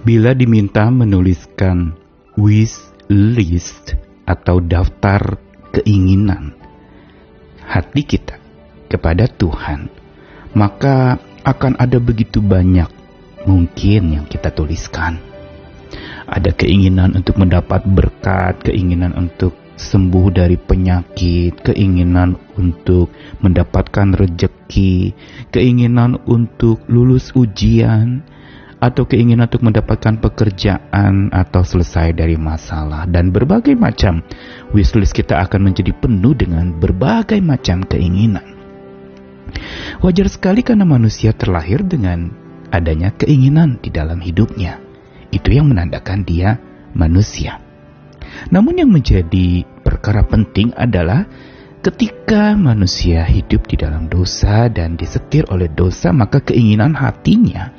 Bila diminta menuliskan wish list atau daftar keinginan hati kita kepada Tuhan, maka akan ada begitu banyak mungkin yang kita tuliskan. Ada keinginan untuk mendapat berkat, keinginan untuk sembuh dari penyakit, keinginan untuk mendapatkan rejeki, keinginan untuk lulus ujian, atau keinginan untuk mendapatkan pekerjaan atau selesai dari masalah dan berbagai macam wishlist kita akan menjadi penuh dengan berbagai macam keinginan. Wajar sekali karena manusia terlahir dengan adanya keinginan di dalam hidupnya. Itu yang menandakan dia manusia. Namun yang menjadi perkara penting adalah ketika manusia hidup di dalam dosa dan disetir oleh dosa, maka keinginan hatinya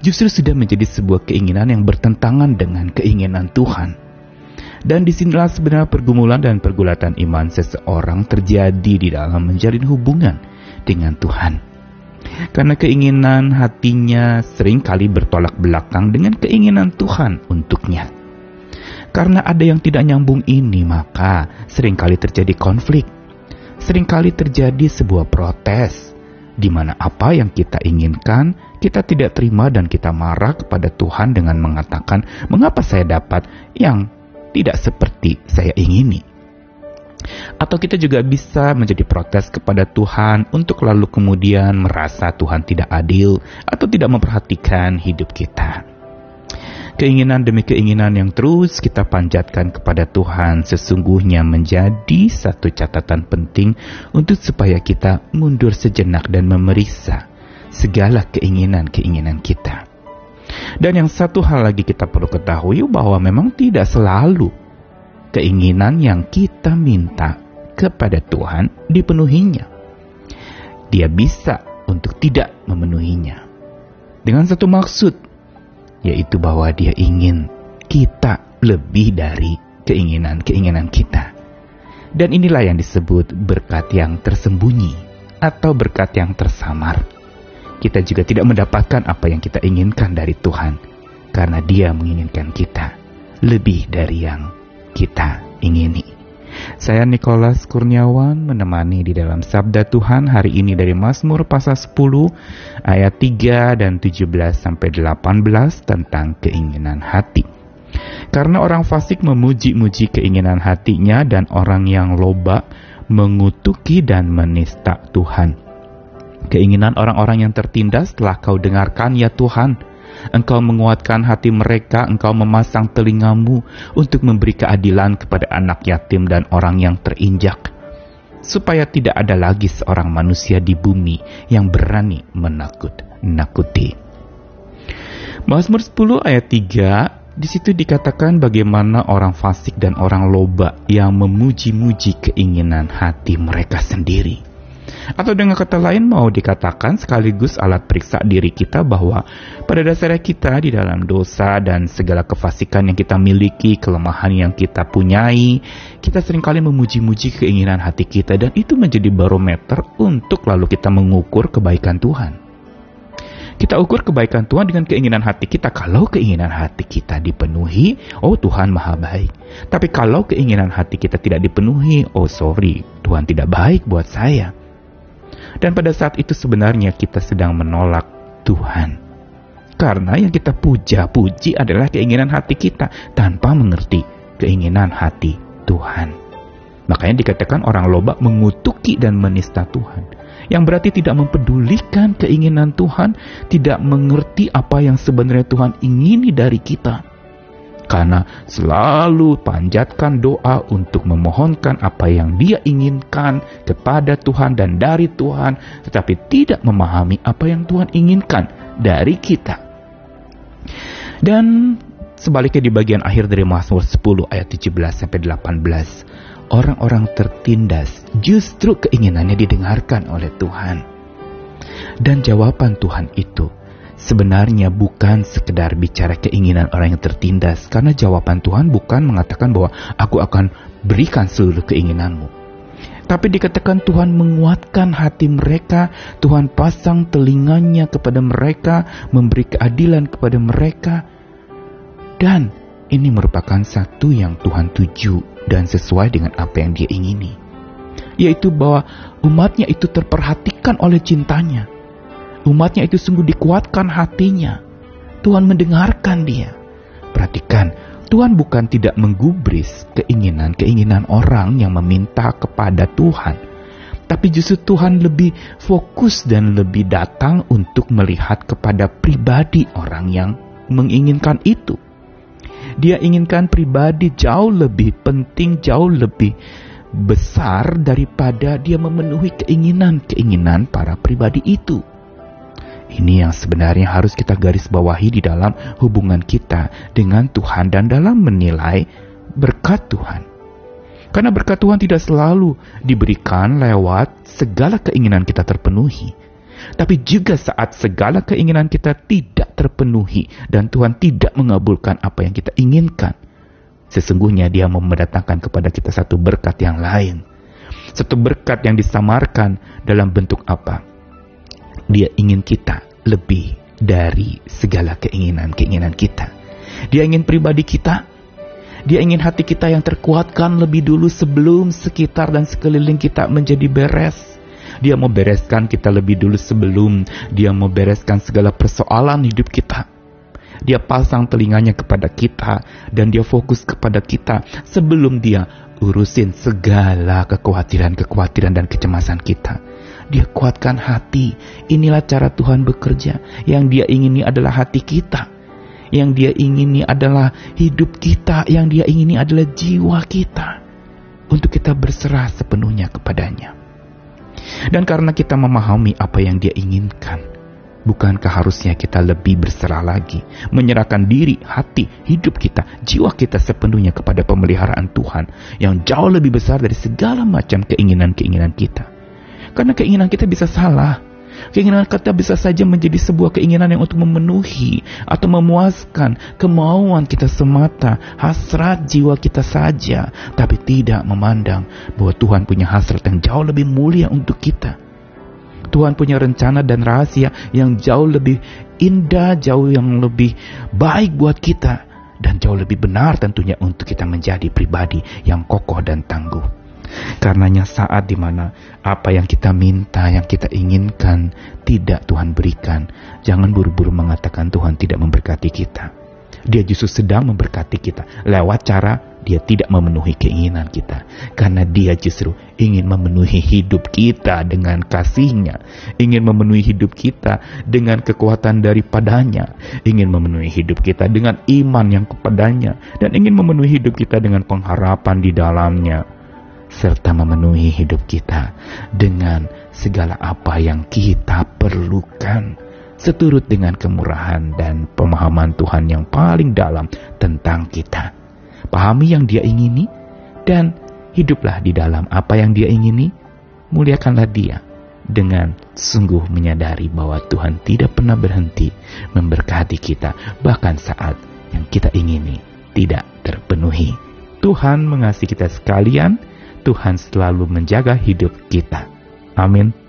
justru sudah menjadi sebuah keinginan yang bertentangan dengan keinginan Tuhan. Dan di sinilah sebenarnya pergumulan dan pergulatan iman seseorang terjadi di dalam menjalin hubungan dengan Tuhan. Karena keinginan hatinya sering kali bertolak belakang dengan keinginan Tuhan untuknya. Karena ada yang tidak nyambung ini, maka sering kali terjadi konflik. Seringkali terjadi sebuah protes, di mana apa yang kita inginkan kita tidak terima dan kita marah kepada Tuhan dengan mengatakan, "Mengapa saya dapat yang tidak seperti saya ingini?" Atau kita juga bisa menjadi protes kepada Tuhan untuk lalu kemudian merasa Tuhan tidak adil atau tidak memperhatikan hidup kita. Keinginan demi keinginan yang terus kita panjatkan kepada Tuhan sesungguhnya menjadi satu catatan penting untuk supaya kita mundur sejenak dan memeriksa segala keinginan-keinginan kita. Dan yang satu hal lagi kita perlu ketahui bahwa memang tidak selalu keinginan yang kita minta kepada Tuhan dipenuhinya. Dia bisa untuk tidak memenuhinya. Dengan satu maksud, yaitu bahwa dia ingin kita lebih dari keinginan-keinginan kita. Dan inilah yang disebut berkat yang tersembunyi atau berkat yang tersamar kita juga tidak mendapatkan apa yang kita inginkan dari Tuhan, karena Dia menginginkan kita lebih dari yang kita ingini. Saya Nicholas Kurniawan menemani di dalam Sabda Tuhan hari ini dari Mazmur pasal 10 ayat 3 dan 17 sampai 18 tentang keinginan hati. Karena orang fasik memuji-muji keinginan hatinya dan orang yang loba mengutuki dan menista Tuhan. Keinginan orang-orang yang tertindas telah kau dengarkan ya Tuhan. Engkau menguatkan hati mereka, engkau memasang telingamu untuk memberi keadilan kepada anak yatim dan orang yang terinjak. Supaya tidak ada lagi seorang manusia di bumi yang berani menakut-nakuti. Mazmur 10 ayat 3 di situ dikatakan bagaimana orang fasik dan orang loba yang memuji-muji keinginan hati mereka sendiri. Atau dengan kata lain mau dikatakan sekaligus alat periksa diri kita bahwa pada dasarnya kita di dalam dosa dan segala kefasikan yang kita miliki, kelemahan yang kita punyai, kita sering kali memuji-muji keinginan hati kita dan itu menjadi barometer untuk lalu kita mengukur kebaikan Tuhan. Kita ukur kebaikan Tuhan dengan keinginan hati kita. Kalau keinginan hati kita dipenuhi, oh Tuhan maha baik. Tapi kalau keinginan hati kita tidak dipenuhi, oh sorry, Tuhan tidak baik buat saya. Dan pada saat itu sebenarnya kita sedang menolak Tuhan. Karena yang kita puja-puji adalah keinginan hati kita tanpa mengerti keinginan hati Tuhan. Makanya dikatakan orang loba mengutuki dan menista Tuhan. Yang berarti tidak mempedulikan keinginan Tuhan, tidak mengerti apa yang sebenarnya Tuhan ingini dari kita karena selalu panjatkan doa untuk memohonkan apa yang dia inginkan kepada Tuhan dan dari Tuhan, tetapi tidak memahami apa yang Tuhan inginkan dari kita. Dan sebaliknya di bagian akhir dari Mazmur 10 ayat 17 sampai 18, orang-orang tertindas justru keinginannya didengarkan oleh Tuhan. Dan jawaban Tuhan itu sebenarnya bukan sekedar bicara keinginan orang yang tertindas, karena jawaban Tuhan bukan mengatakan bahwa aku akan berikan seluruh keinginanmu. Tapi dikatakan Tuhan menguatkan hati mereka, Tuhan pasang telinganya kepada mereka, memberi keadilan kepada mereka. Dan ini merupakan satu yang Tuhan tuju dan sesuai dengan apa yang dia ingini. Yaitu bahwa umatnya itu terperhatikan oleh cintanya. Umatnya itu sungguh dikuatkan hatinya. Tuhan mendengarkan dia. Perhatikan, Tuhan bukan tidak menggubris keinginan-keinginan orang yang meminta kepada Tuhan. Tapi justru Tuhan lebih fokus dan lebih datang untuk melihat kepada pribadi orang yang menginginkan itu. Dia inginkan pribadi jauh lebih penting, jauh lebih besar daripada dia memenuhi keinginan-keinginan para pribadi itu. Ini yang sebenarnya harus kita garis bawahi di dalam hubungan kita dengan Tuhan dan dalam menilai berkat Tuhan. Karena berkat Tuhan tidak selalu diberikan lewat segala keinginan kita terpenuhi, tapi juga saat segala keinginan kita tidak terpenuhi dan Tuhan tidak mengabulkan apa yang kita inginkan. Sesungguhnya dia mau mendatangkan kepada kita satu berkat yang lain. Satu berkat yang disamarkan dalam bentuk apa? Dia ingin kita lebih dari segala keinginan-keinginan kita. Dia ingin pribadi kita. Dia ingin hati kita yang terkuatkan lebih dulu sebelum sekitar dan sekeliling kita menjadi beres. Dia mau bereskan kita lebih dulu sebelum dia mau bereskan segala persoalan hidup kita. Dia pasang telinganya kepada kita dan dia fokus kepada kita sebelum dia urusin segala kekhawatiran-kekhawatiran dan kecemasan kita. Dia kuatkan hati. Inilah cara Tuhan bekerja. Yang dia ingini adalah hati kita. Yang dia ingini adalah hidup kita. Yang dia ingini adalah jiwa kita. Untuk kita berserah sepenuhnya kepadanya. Dan karena kita memahami apa yang dia inginkan, bukankah harusnya kita lebih berserah lagi, menyerahkan diri, hati, hidup kita, jiwa kita sepenuhnya kepada pemeliharaan Tuhan yang jauh lebih besar dari segala macam keinginan-keinginan kita. Karena keinginan kita bisa salah. Keinginan kita bisa saja menjadi sebuah keinginan yang untuk memenuhi atau memuaskan kemauan kita semata, hasrat jiwa kita saja, tapi tidak memandang bahwa Tuhan punya hasrat yang jauh lebih mulia untuk kita. Tuhan punya rencana dan rahasia yang jauh lebih indah, jauh yang lebih baik buat kita, dan jauh lebih benar tentunya untuk kita menjadi pribadi yang kokoh dan tangguh. Karenanya saat di mana apa yang kita minta, yang kita inginkan tidak Tuhan berikan, jangan buru-buru mengatakan Tuhan tidak memberkati kita. Dia justru sedang memberkati kita lewat cara dia tidak memenuhi keinginan kita. Karena dia justru ingin memenuhi hidup kita dengan kasihnya. Ingin memenuhi hidup kita dengan kekuatan daripadanya. Ingin memenuhi hidup kita dengan iman yang kepadanya. Dan ingin memenuhi hidup kita dengan pengharapan di dalamnya serta memenuhi hidup kita dengan segala apa yang kita perlukan seturut dengan kemurahan dan pemahaman Tuhan yang paling dalam tentang kita. Pahami yang dia ingini dan hiduplah di dalam apa yang dia ingini. Muliakanlah dia dengan sungguh menyadari bahwa Tuhan tidak pernah berhenti memberkati kita bahkan saat yang kita ingini tidak terpenuhi. Tuhan mengasihi kita sekalian Tuhan selalu menjaga hidup kita. Amin.